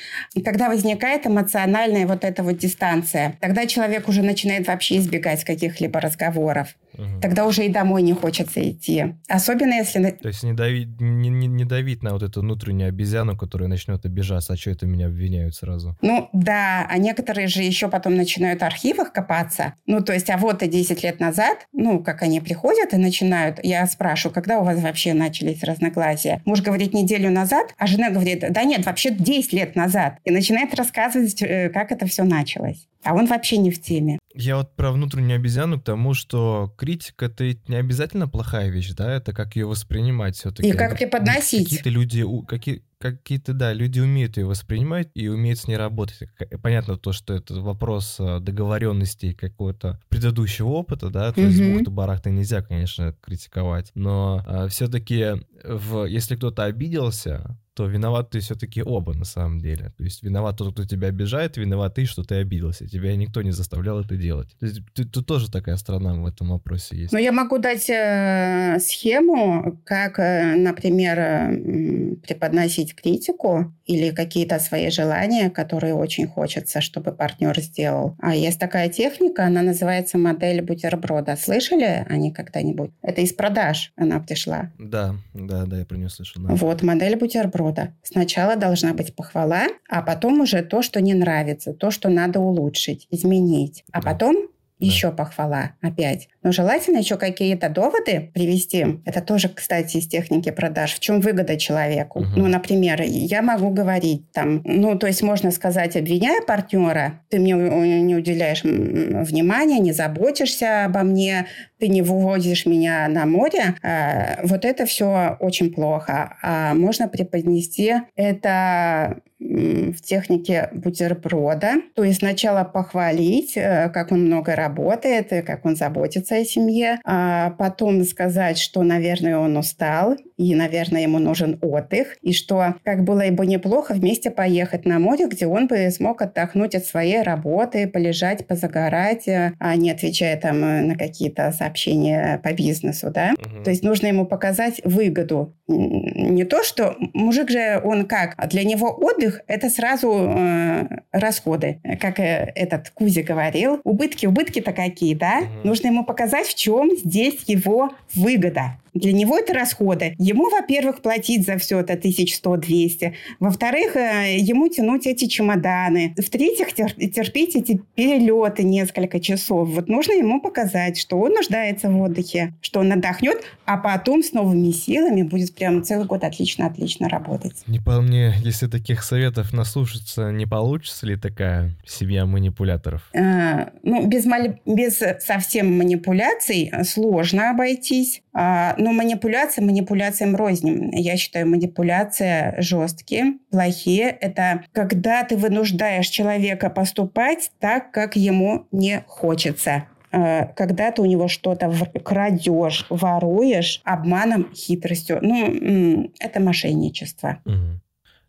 когда возникает эмоциональная вот эта вот дистанция. Тогда человек уже начинает вообще избегать каких-либо разговоров. Угу. Тогда уже и домой не хочется идти. Особенно если... То есть не давить, не, не, не давить на вот эту внутреннюю обезьяну, которая начнет обижаться, а что это меня обвиняют сразу? Ну да, а некоторые же еще потом начинают в архивах копаться. Ну то есть, а вот и 10 лет назад, ну как они приходят и начинают, я спрашиваю, когда у вас вообще начались разногласия? Муж говорит неделю назад, а жена говорит, да нет, вообще 10 лет назад. И начинает рассказывать, э, как это все началось. А он вообще не в теме. Я вот про внутреннюю обезьяну к тому, что критика это не обязательно плохая вещь, да, это как ее воспринимать все-таки. И как преподносить. Какие-то люди, какие, какие-то, да, люди умеют ее воспринимать и умеют с ней работать. Понятно то, что это вопрос э, договоренности какого-то предыдущего опыта, да, то есть mm-hmm. бухты-барахты нельзя, конечно, критиковать, но а, все-таки в, если кто-то обиделся, то виноваты все-таки оба на самом деле. То есть виноват тот, кто тебя обижает, виноват ты, что ты обиделся. Тебя никто не заставлял это делать. То есть ты, тут тоже такая страна в этом вопросе есть. Ну, я могу дать э, схему, как, э, например, э, преподносить критику или какие-то свои желания, которые очень хочется, чтобы партнер сделал. А есть такая техника, она называется модель бутерброда. Слышали они когда-нибудь? Это из продаж она пришла. Да, да, да, я про нее слышал. Да. Вот, модель бутерброда. Сначала должна быть похвала, а потом уже то, что не нравится, то, что надо улучшить, изменить. А потом еще да. похвала опять. Но желательно еще какие-то доводы привести. Это тоже, кстати, из техники продаж. В чем выгода человеку? Угу. Ну, например, я могу говорить там, ну, то есть можно сказать, обвиняя партнера, ты мне не уделяешь внимания, не заботишься обо мне, ты не выводишь меня на море. А, вот это все очень плохо. А можно преподнести это в технике бутерброда. То есть сначала похвалить, э, как он много работает, как он заботится о семье, а потом сказать, что, наверное, он устал, и, наверное, ему нужен отдых, и что, как было бы неплохо вместе поехать на море, где он бы смог отдохнуть от своей работы, полежать, позагорать, э, а не отвечая там э, на какие-то сообщения по бизнесу, да. Угу. То есть нужно ему показать выгоду. Не то, что мужик же, он как? Для него отдых – это сразу э, расходы. Как э, этот Кузи говорил, убытки, убытки-то какие, да? Угу. Нужно ему показать, в чем здесь его выгода. Для него это расходы. Ему, во-первых, платить за все это 1100-200. Во-вторых, э, ему тянуть эти чемоданы. В-третьих, терпеть эти перелеты несколько часов. Вот нужно ему показать, что он нуждается в отдыхе, что он отдохнет, а потом с новыми силами будет прям целый год отлично-отлично работать. Не по мне, если таких советов наслушаться, не получится ли такая семья манипуляторов? А, ну, без, без совсем манипуляций сложно обойтись. А, но манипуляция манипуляциям рознь. Я считаю, манипуляция жесткие, плохие. Это когда ты вынуждаешь человека поступать так, как ему не хочется а, когда ты у него что-то крадешь, воруешь обманом, хитростью. Ну, это мошенничество.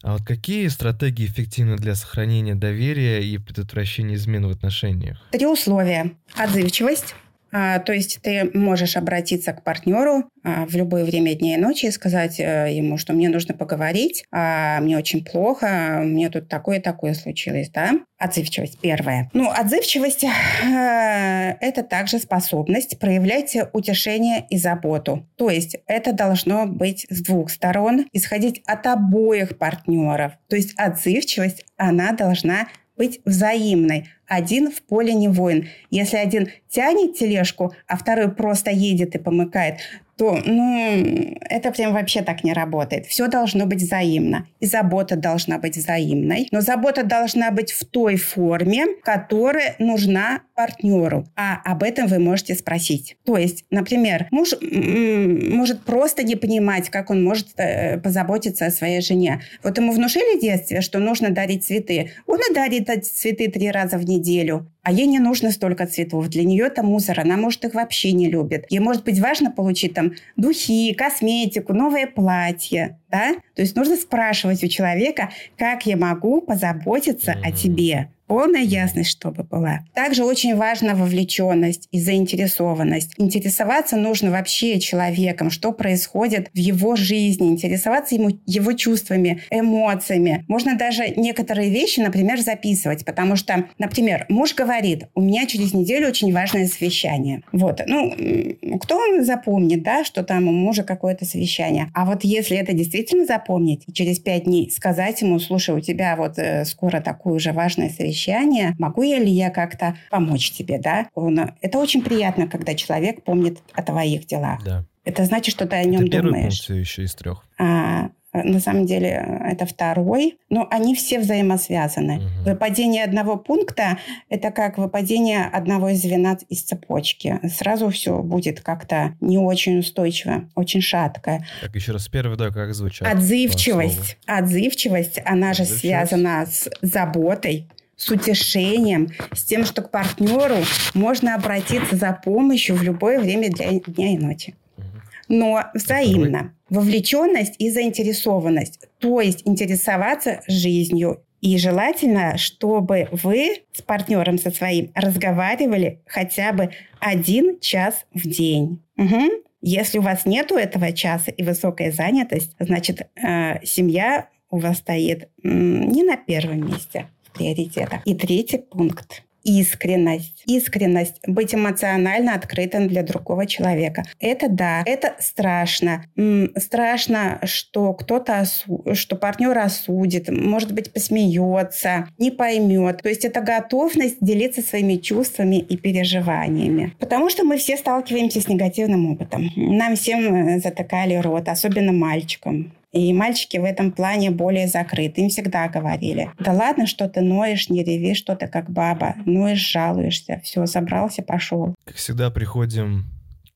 А вот какие стратегии эффективны для сохранения доверия и предотвращения измен в отношениях? Три условия. Отзывчивость, то есть ты можешь обратиться к партнеру а, в любое время дня и ночи и сказать э, ему, что мне нужно поговорить, а, мне очень плохо, мне тут такое такое случилось, да? Отзывчивость первая. Ну, отзывчивость э, это также способность проявлять утешение и заботу. То есть это должно быть с двух сторон, исходить от обоих партнеров. То есть отзывчивость, она должна быть взаимной. Один в поле не воин. Если один тянет тележку, а второй просто едет и помыкает, то, ну, это прям вообще так не работает. Все должно быть взаимно. И забота должна быть взаимной. Но забота должна быть в той форме, которая нужна партнеру. А об этом вы можете спросить. То есть, например, муж может просто не понимать, как он может э, позаботиться о своей жене. Вот ему внушили в детстве, что нужно дарить цветы. Он и дарит эти цветы три раза в неделю. А ей не нужно столько цветов. Для нее это мусор. Она, может, их вообще не любит. Ей может быть важно получить там духи, косметику, новое платье. Да? То есть нужно спрашивать у человека, как я могу позаботиться mm-hmm. о тебе. Полная ясность, чтобы была. Также очень важна вовлеченность и заинтересованность. Интересоваться нужно вообще человеком, что происходит в его жизни, интересоваться ему, его чувствами, эмоциями. Можно даже некоторые вещи, например, записывать, потому что, например, муж говорит, у меня через неделю очень важное совещание. Вот, ну, кто запомнит, да, что там у мужа какое-то совещание. А вот если это действительно запомнить, через пять дней сказать ему, слушай, у тебя вот э, скоро такое уже важное совещание, могу я ли я как-то помочь тебе, да? Он, это очень приятно, когда человек помнит о твоих делах. Да. Это значит, что ты о нем это думаешь. Пункт еще из трех. А, на самом деле это второй, но они все взаимосвязаны. Угу. Выпадение одного пункта – это как выпадение одного из звена из цепочки. Сразу все будет как-то не очень устойчиво, очень шатко. Так, еще раз, первый, да, как звучит? Отзывчивость. Отзывчивость, она же связана с заботой, с утешением, с тем, что к партнеру можно обратиться за помощью в любое время для дня и ночи но взаимно. Вовлеченность и заинтересованность. То есть интересоваться жизнью. И желательно, чтобы вы с партнером со своим разговаривали хотя бы один час в день. Угу. Если у вас нету этого часа и высокая занятость, значит, э, семья у вас стоит не на первом месте приоритетах. И третий пункт искренность. Искренность. Быть эмоционально открытым для другого человека. Это да, это страшно. страшно, что кто-то, осу... что партнер осудит, может быть, посмеется, не поймет. То есть это готовность делиться своими чувствами и переживаниями. Потому что мы все сталкиваемся с негативным опытом. Нам всем э, затыкали рот, особенно мальчикам. И мальчики в этом плане более закрыты. Им всегда говорили, да ладно, что ты ноешь, не реви, что ты как баба. Ноешь, жалуешься. Все, собрался, пошел. Как всегда приходим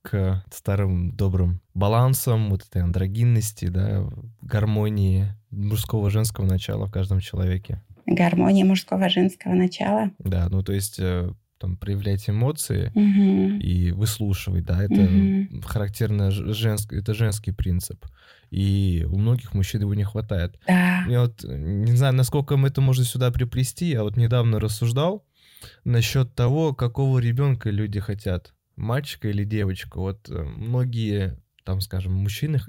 к старым добрым балансам, вот этой андрогинности, да, гармонии мужского женского начала в каждом человеке. Гармония мужского женского начала. Да, ну то есть э, там проявлять эмоции угу. и выслушивать, да, это угу. характерно женский, это женский принцип и у многих мужчин его не хватает. Да. Я вот не знаю, насколько это можно сюда приплести, я вот недавно рассуждал насчет того, какого ребенка люди хотят, мальчика или девочку. Вот э, многие, там, скажем, мужчины,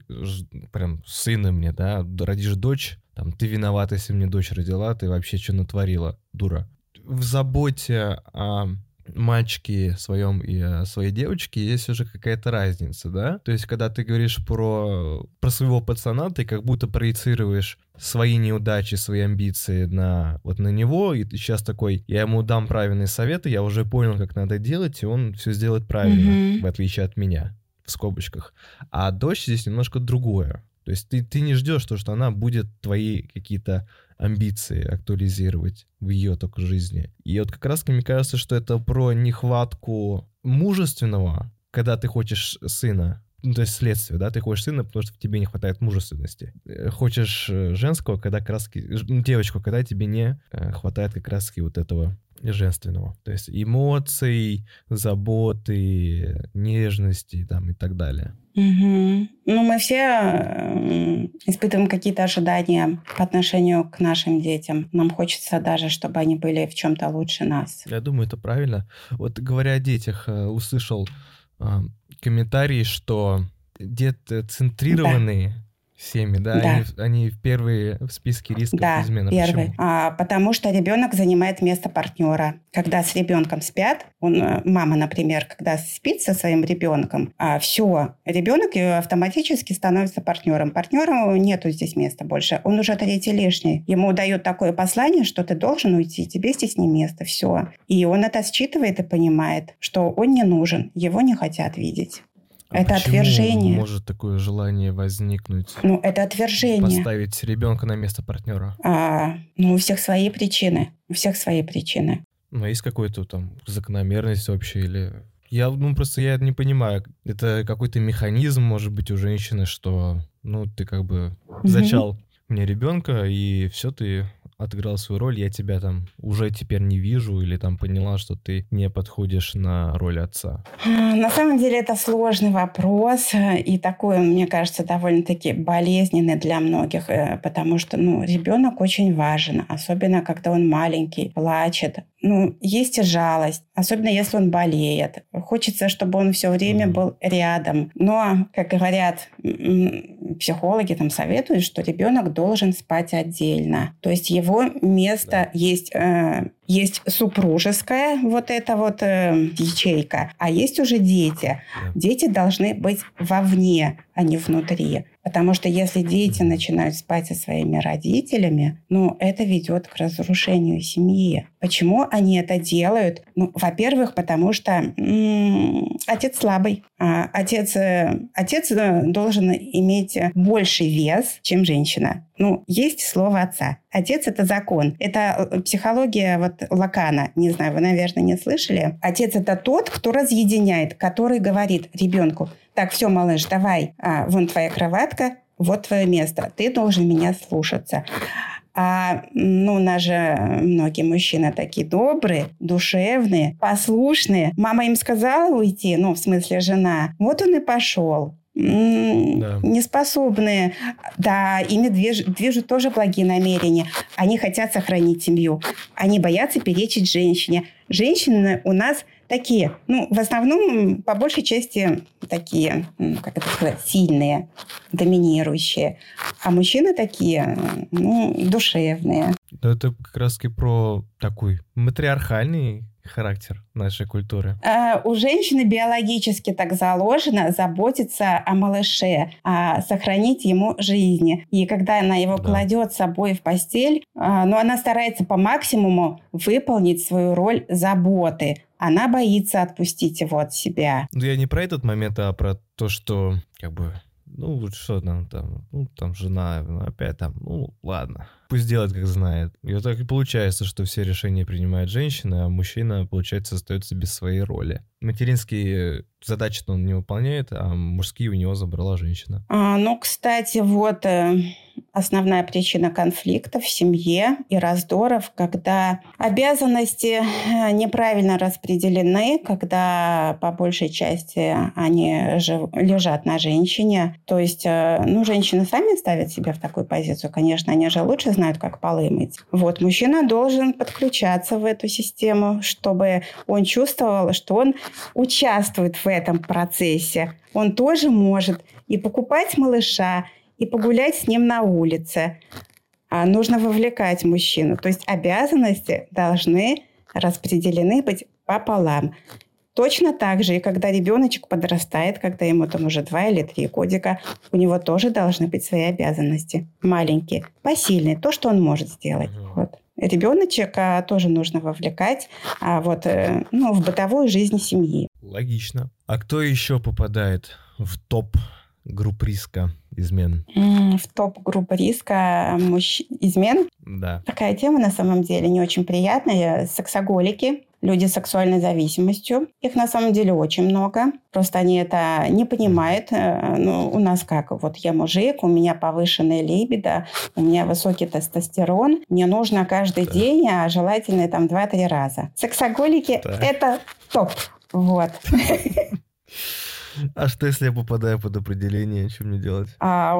прям сына мне, да, родишь дочь, там, ты виновата, если мне дочь родила, ты вообще что натворила, дура. В заботе о мальчике своем и о своей девочке есть уже какая-то разница, да? То есть, когда ты говоришь про, про своего пацана, ты как будто проецируешь свои неудачи, свои амбиции на вот на него, и ты сейчас такой, я ему дам правильные советы, я уже понял, как надо делать, и он все сделает правильно, mm-hmm. в отличие от меня, в скобочках. А дочь здесь немножко другое. То есть ты, ты не ждешь то, что она будет твои какие-то амбиции актуализировать в ее только жизни. И вот как раз мне кажется, что это про нехватку мужественного, когда ты хочешь сына, ну, то есть следствие, да, ты хочешь сына, потому что в тебе не хватает мужественности. Э, хочешь э, женского, когда раз ну, девочку, когда тебе не э, хватает как раз вот этого женственного. То есть эмоций, заботы, нежности там и так далее. Угу. Ну, мы все испытываем какие-то ожидания по отношению к нашим детям. Нам хочется даже, чтобы они были в чем-то лучше нас. Я думаю, это правильно. Вот говоря о детях, услышал комментарий, что детоцентрированные да семьи, да? да. Они, они первые в списке рисков да, измены. первый. А, потому что ребенок занимает место партнера. Когда с ребенком спят, он, э, мама, например, когда спит со своим ребенком, а, все, ребенок автоматически становится партнером. Партнеру нету здесь места больше. Он уже третий лишний. Ему дают такое послание, что ты должен уйти, тебе здесь не место, все. И он это считывает и понимает, что он не нужен, его не хотят видеть. А это отвержение. Может такое желание возникнуть? Ну, это отвержение. Поставить ребенка на место партнера. А, ну, у всех свои причины. У всех свои причины. Ну, а есть какой-то там закономерность вообще или я, ну, просто я не понимаю. Это какой-то механизм, может быть, у женщины, что, ну, ты как бы зачал мне ребенка, и все, ты отыграл свою роль, я тебя там уже теперь не вижу или там поняла, что ты не подходишь на роль отца? На самом деле это сложный вопрос и такой, мне кажется, довольно-таки болезненный для многих, э, потому что ну, ребенок очень важен, особенно когда он маленький, плачет. Ну, есть и жалость, особенно если он болеет. Хочется, чтобы он все время был рядом. Но, как говорят психологи, там советуют, что ребенок должен спать отдельно. То есть его место да. есть э, есть супружеская вот эта вот э, ячейка, а есть уже дети. Дети должны быть вовне, а не внутри. Потому что если дети начинают спать со своими родителями, ну, это ведет к разрушению семьи. Почему они это делают? Ну, во-первых, потому что м-м, отец слабый. А отец, э, отец э, должен иметь больший вес, чем женщина. Ну, есть слово отца. Отец – это закон. Это э, психология вот Лакана. Не знаю, вы, наверное, не слышали. Отец – это тот, кто разъединяет, который говорит ребенку, так, все, малыш, давай, а, вон твоя кроватка, вот твое место, ты должен меня слушаться. А, ну, у нас же многие мужчины такие добрые, душевные, послушные. Мама им сказала уйти, ну, в смысле жена. Вот он и пошел да. неспособные. Да, ими движут, движут тоже благие намерения. Они хотят сохранить семью. Они боятся перечить женщине. Женщины у нас такие, ну, в основном, по большей части, такие, как это сказать, сильные, доминирующие. А мужчины такие, ну, душевные. Это как раз про такой матриархальный характер нашей культуры? Э, у женщины биологически так заложено заботиться о малыше, а сохранить ему жизнь. И когда она его да. кладет с собой в постель, э, ну, она старается по максимуму выполнить свою роль заботы. Она боится отпустить его от себя. Ну, я не про этот момент, а про то, что как бы ну, что там, там, ну, там жена, ну, опять там, ну, ладно. Пусть делает, как знает. И вот так и получается, что все решения принимает женщина, а мужчина, получается, остается без своей роли. Материнские задачи он не выполняет, а мужские у него забрала женщина. А, ну, кстати, вот э, основная причина конфликтов в семье и раздоров, когда обязанности э, неправильно распределены, когда по большей части они жив... лежат на женщине. То есть, э, ну, женщины сами ставят себя в такую позицию. Конечно, они же лучше знают, как полы мыть. Вот, мужчина должен подключаться в эту систему, чтобы он чувствовал, что он участвует в этом процессе. Он тоже может и покупать малыша, и погулять с ним на улице. А нужно вовлекать мужчину. То есть обязанности должны распределены быть пополам. Точно так же и когда ребеночек подрастает, когда ему там уже два или три годика, у него тоже должны быть свои обязанности. Маленькие, посильные, то, что он может сделать. Угу. Вот. Ребеночек а, тоже нужно вовлекать а, вот, э, ну, в бытовую жизнь семьи. Логично. А кто еще попадает в топ групп риска измен? В топ групп риска мужч... измен? Да. Такая тема на самом деле не очень приятная. Сексоголики, люди с сексуальной зависимостью. Их на самом деле очень много. Просто они это не понимают. Э, ну, у нас как? Вот я мужик, у меня повышенная либидо, у меня высокий тестостерон. Мне нужно каждый да. день, а желательно там 2-3 раза. Сексоголики – это топ. Вот. А что, если я попадаю под определение, что мне делать? А,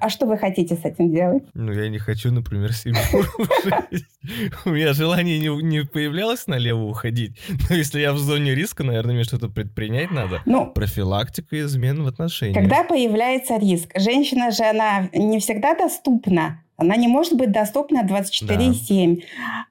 а, что вы хотите с этим делать? Ну, я не хочу, например, семью У меня желание не, не появлялось налево уходить. Но если я в зоне риска, наверное, мне что-то предпринять надо. Ну, Профилактика измен в отношениях. Когда появляется риск? Женщина же, она не всегда доступна она не может быть доступна 24,7. Да.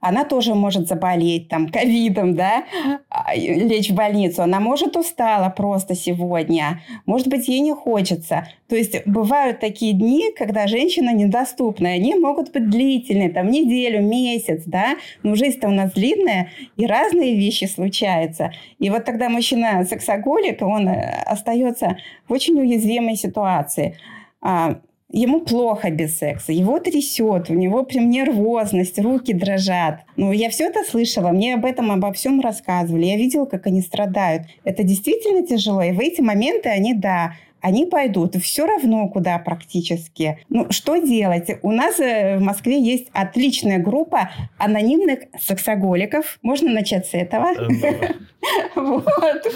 Она тоже может заболеть там ковидом, да, а, лечь в больницу. Она может устала просто сегодня. Может быть, ей не хочется. То есть бывают такие дни, когда женщина недоступна. Они могут быть длительные, там неделю, месяц, да. Но жизнь-то у нас длинная, и разные вещи случаются. И вот тогда мужчина сексоголик, он э, остается в очень уязвимой ситуации а, Ему плохо без секса, его трясет, у него прям нервозность, руки дрожат. Ну, я все это слышала, мне об этом, обо всем рассказывали, я видела, как они страдают. Это действительно тяжело, и в эти моменты они, да, они пойдут все равно куда практически. Ну, что делать? У нас э, в Москве есть отличная группа анонимных сексоголиков. Можно начать с этого. Вот.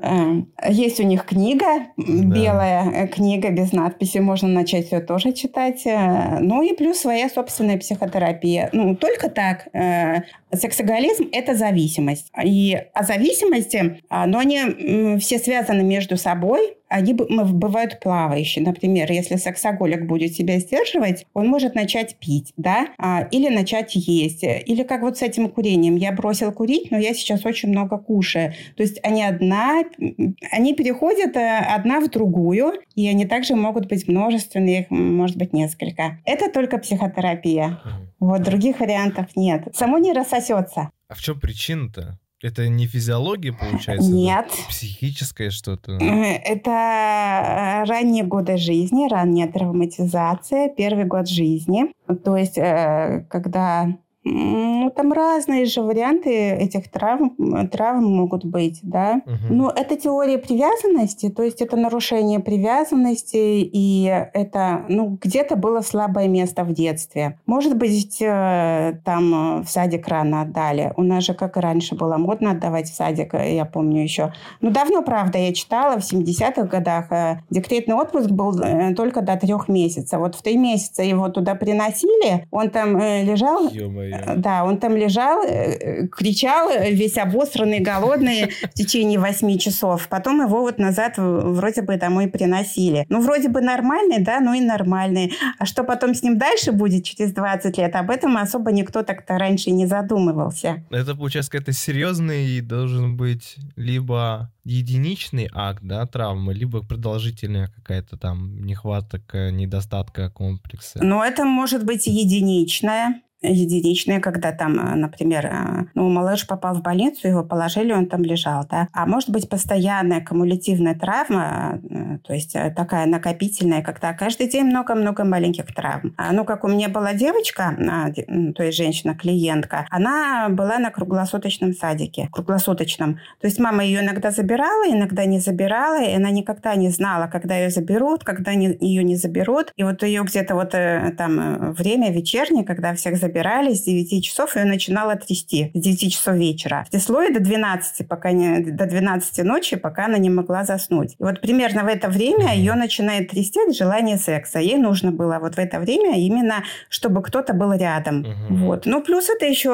Эм, есть у них книга, да. белая э, книга без надписи, можно начать ее тоже читать. Э, ну и плюс своя собственная психотерапия. Ну, только так. Э, сексоголизм – это зависимость. И о зависимости, а, но они все связаны между собой, они бывают плавающие. Например, если сексоголик будет себя сдерживать, он может начать пить, да, а, или начать есть. Или как вот с этим курением. Я бросил курить, но я сейчас очень много кушаю. То есть они одна, они переходят э, одна в другую, и они также могут быть множественные, их может быть несколько. Это только психотерапия. Вот других вариантов нет. Само не рассосется. А в чем причина-то? Это не физиология, получается? Нет. Это психическое что-то? Это э, ранние годы жизни, ранняя травматизация, первый год жизни. То есть, э, когда ну, там разные же варианты этих травм, травм могут быть, да. Угу. Ну, это теория привязанности, то есть это нарушение привязанности, и это, ну, где-то было слабое место в детстве. Может быть, э, там в садик рано отдали. У нас же, как и раньше, было модно отдавать в садик, я помню еще. Ну, давно, правда, я читала, в 70-х годах э, декретный отпуск был э, только до трех месяцев. Вот в три месяца его туда приносили, он там лежал... Ё-моё да, он там лежал, э, кричал, весь обосранный, голодный в течение восьми часов. Потом его вот назад вроде бы домой приносили. Ну, вроде бы нормальный, да, ну и нормальный. А что потом с ним дальше будет через 20 лет, об этом особо никто так-то раньше не задумывался. Это, получается, какой-то серьезный должен быть либо единичный акт, да, травмы, либо продолжительная какая-то там нехватка, недостатка комплекса. Ну, это может быть единичная, единичные, когда там, э, например, э, ну, малыш попал в больницу, его положили, он там лежал, да. А может быть постоянная кумулятивная травма, э, то есть такая накопительная, когда каждый день много-много маленьких травм. А, ну, как у меня была девочка, а, то есть женщина-клиентка, она была на круглосуточном садике, круглосуточном. То есть мама ее иногда забирала, иногда не забирала, и она никогда не знала, когда ее заберут, когда ее не заберут. И вот ее где-то вот там время вечернее, когда всех забирают, забирали с 9 часов, ее начинала трясти с 9 часов вечера. Трясло и до 12, пока не, до 12 ночи, пока она не могла заснуть. И вот примерно в это время ее начинает трясти от желания секса. Ей нужно было вот в это время именно, чтобы кто-то был рядом. Угу. Вот. Ну, плюс это еще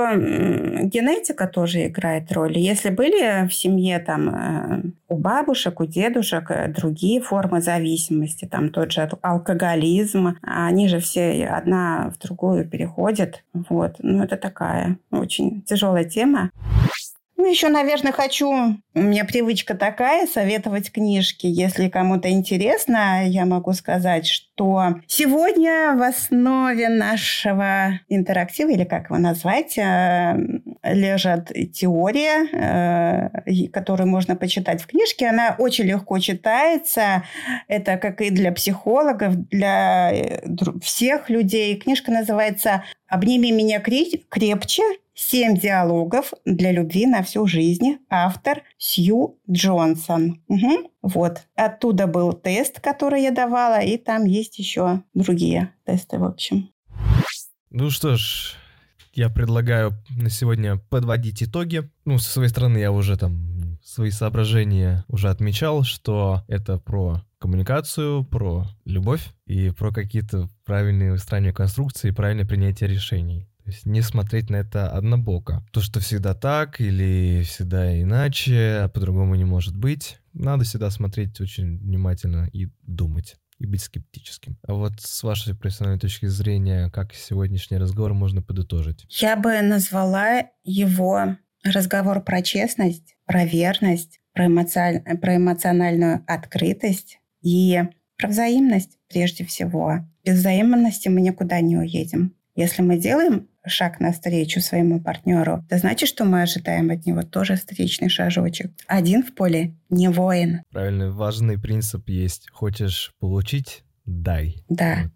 генетика тоже играет роль. Если были в семье там э, у бабушек, у дедушек э, другие формы зависимости, там тот же алкоголизм, они же все одна в другую переходят. Вот. Ну, это такая очень тяжелая тема. Ну, еще, наверное, хочу... У меня привычка такая, советовать книжки. Если кому-то интересно, я могу сказать, что сегодня в основе нашего интерактива, или как его назвать, э, лежат теория, э, которую можно почитать в книжке. Она очень легко читается. Это как и для психологов, для э, всех людей. Книжка называется «Обними меня крепче. Семь диалогов для любви на всю жизнь». Автор Сью Джонсон. Угу. Вот. Оттуда был тест, который я давала, и там есть еще другие тесты, в общем. Ну что ж, я предлагаю на сегодня подводить итоги. Ну, со своей стороны я уже там свои соображения уже отмечал, что это про коммуникацию, про любовь и про какие-то правильные выстраивания конструкции и правильное принятие решений. То есть не смотреть на это однобоко. То, что всегда так или всегда иначе, а по-другому не может быть. Надо всегда смотреть очень внимательно и думать и быть скептическим. А вот с вашей профессиональной точки зрения, как сегодняшний разговор можно подытожить? Я бы назвала его разговор про честность, про верность, про, эмоци... про эмоциональную открытость и про взаимность прежде всего. Без взаимности мы никуда не уедем. Если мы делаем шаг навстречу своему партнеру, это значит, что мы ожидаем от него тоже встречный шажочек. Один в поле не воин. Правильно, важный принцип есть. Хочешь получить — дай. Да. Вот.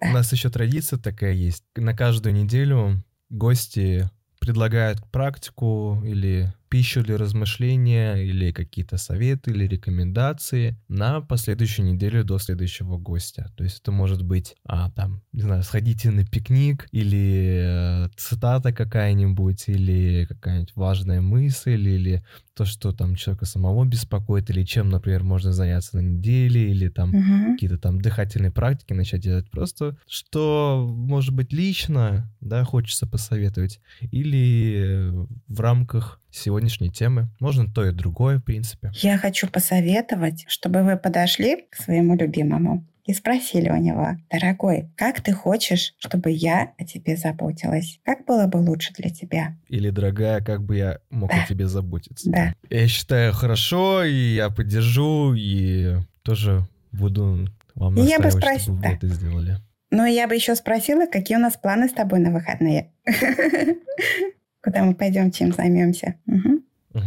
да. У нас еще традиция такая есть. На каждую неделю гости предлагают практику или пищу для размышления или какие-то советы или рекомендации на последующую неделю до следующего гостя. То есть это может быть, а, там, не знаю, сходите на пикник или э, цитата какая-нибудь или какая-нибудь важная мысль или то, что там человека самого беспокоит, или чем, например, можно заняться на неделе, или там угу. какие-то там дыхательные практики начать делать. Просто что, может быть, лично, да, хочется посоветовать, или в рамках сегодняшней темы. Можно то и другое, в принципе. Я хочу посоветовать, чтобы вы подошли к своему любимому и спросили у него, дорогой, как ты хочешь, чтобы я о тебе заботилась? Как было бы лучше для тебя? Или, дорогая, как бы я мог да. о тебе заботиться? Да. Я считаю, хорошо, и я поддержу, и тоже буду вам настаивать, я бы спрос... чтобы да. вы это сделали. Ну, я бы еще спросила, какие у нас планы с тобой на выходные. Куда мы пойдем, чем займемся?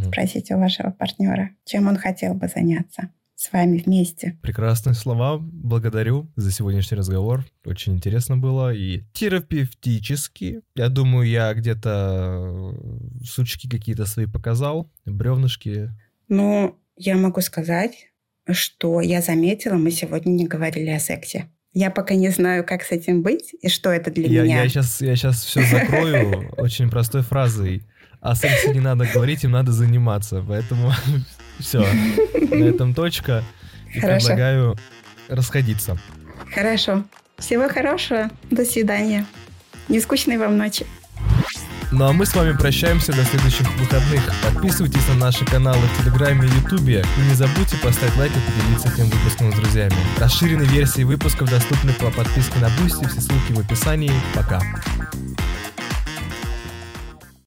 Спросите у вашего партнера, чем он хотел бы заняться с вами вместе. Прекрасные слова. Благодарю за сегодняшний разговор. Очень интересно было и терапевтически. Я думаю, я где-то э, сучки какие-то свои показал, бревнышки. Ну, я могу сказать, что я заметила, мы сегодня не говорили о сексе. Я пока не знаю, как с этим быть и что это для я, меня. Я сейчас, я сейчас все закрою очень простой фразой. О сексе не надо говорить, им надо заниматься. Поэтому все, на этом точка. И Хорошо. предлагаю расходиться. Хорошо. Всего хорошего. До свидания. Не скучной вам ночи. Ну а мы с вами прощаемся до следующих выходных. Подписывайтесь на наши каналы в Телеграме и Ютубе. И не забудьте поставить лайк и поделиться этим выпуском с друзьями. Расширенные версии выпусков доступны по подписке на Бусти. Все ссылки в описании. Пока.